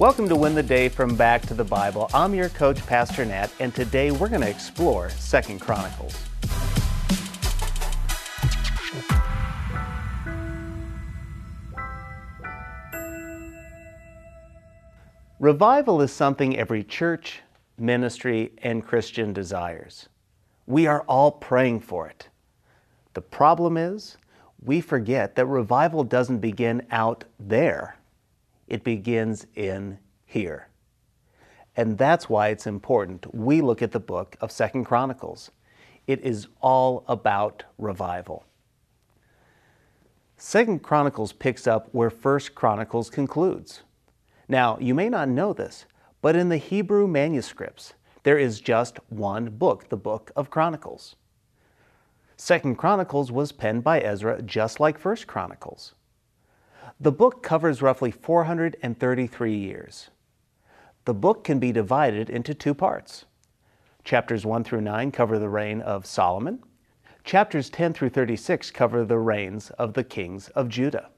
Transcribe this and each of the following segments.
Welcome to Win the Day from Back to the Bible. I'm your coach, Pastor Nat, and today we're going to explore Second Chronicles. Revival is something every church, ministry, and Christian desires. We are all praying for it. The problem is, we forget that revival doesn't begin out there it begins in here. And that's why it's important we look at the book of Second Chronicles. It is all about revival. Second Chronicles picks up where First Chronicles concludes. Now, you may not know this, but in the Hebrew manuscripts, there is just one book, the book of Chronicles. Second Chronicles was penned by Ezra just like First Chronicles. The book covers roughly 433 years. The book can be divided into two parts. Chapters 1 through 9 cover the reign of Solomon. Chapters 10 through 36 cover the reigns of the kings of Judah.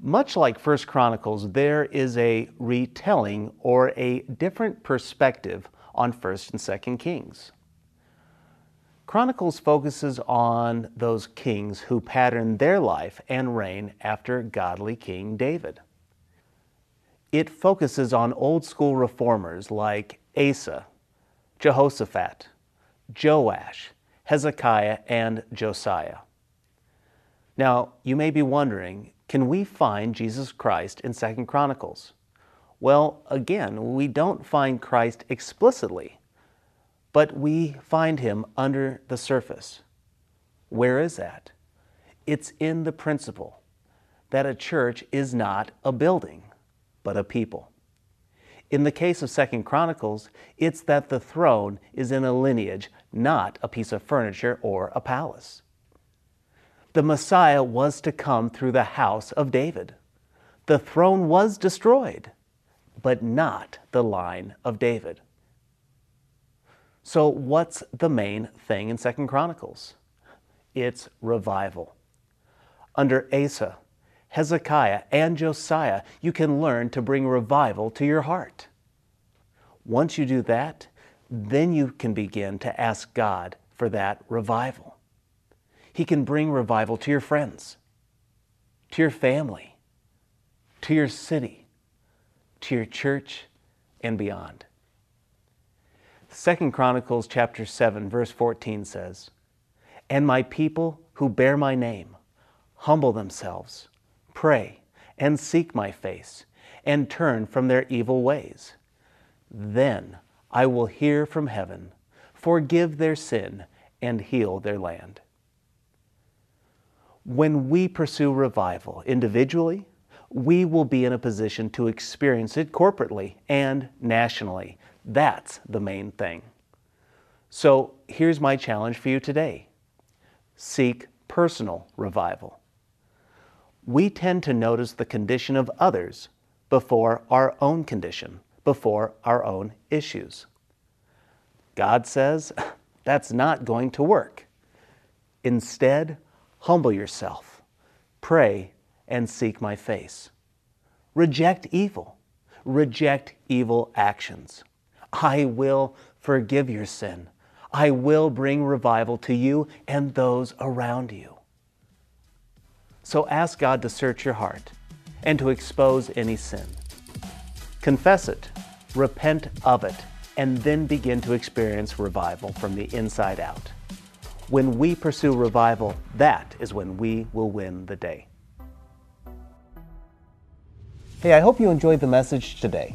Much like First Chronicles, there is a retelling or a different perspective on First and Second Kings. Chronicles focuses on those kings who patterned their life and reign after godly King David. It focuses on old school reformers like Asa, Jehoshaphat, Joash, Hezekiah, and Josiah. Now, you may be wondering, can we find Jesus Christ in Second Chronicles? Well, again, we don't find Christ explicitly but we find him under the surface. Where is that? It's in the principle that a church is not a building, but a people. In the case of Second Chronicles, it's that the throne is in a lineage, not a piece of furniture or a palace. The Messiah was to come through the house of David. The throne was destroyed, but not the line of David. So what's the main thing in Second Chronicles? It's revival. Under Asa, Hezekiah, and Josiah, you can learn to bring revival to your heart. Once you do that, then you can begin to ask God for that revival. He can bring revival to your friends, to your family, to your city, to your church, and beyond. Second Chronicles chapter 7 verse 14 says, "And my people who bear my name humble themselves, pray, and seek my face, and turn from their evil ways. Then I will hear from heaven, forgive their sin, and heal their land." When we pursue revival individually, we will be in a position to experience it corporately and nationally that's the main thing. So here's my challenge for you today seek personal revival. We tend to notice the condition of others before our own condition, before our own issues. God says that's not going to work. Instead, humble yourself, pray, and seek my face. Reject evil, reject evil actions. I will forgive your sin. I will bring revival to you and those around you. So ask God to search your heart and to expose any sin. Confess it, repent of it, and then begin to experience revival from the inside out. When we pursue revival, that is when we will win the day. Hey, I hope you enjoyed the message today.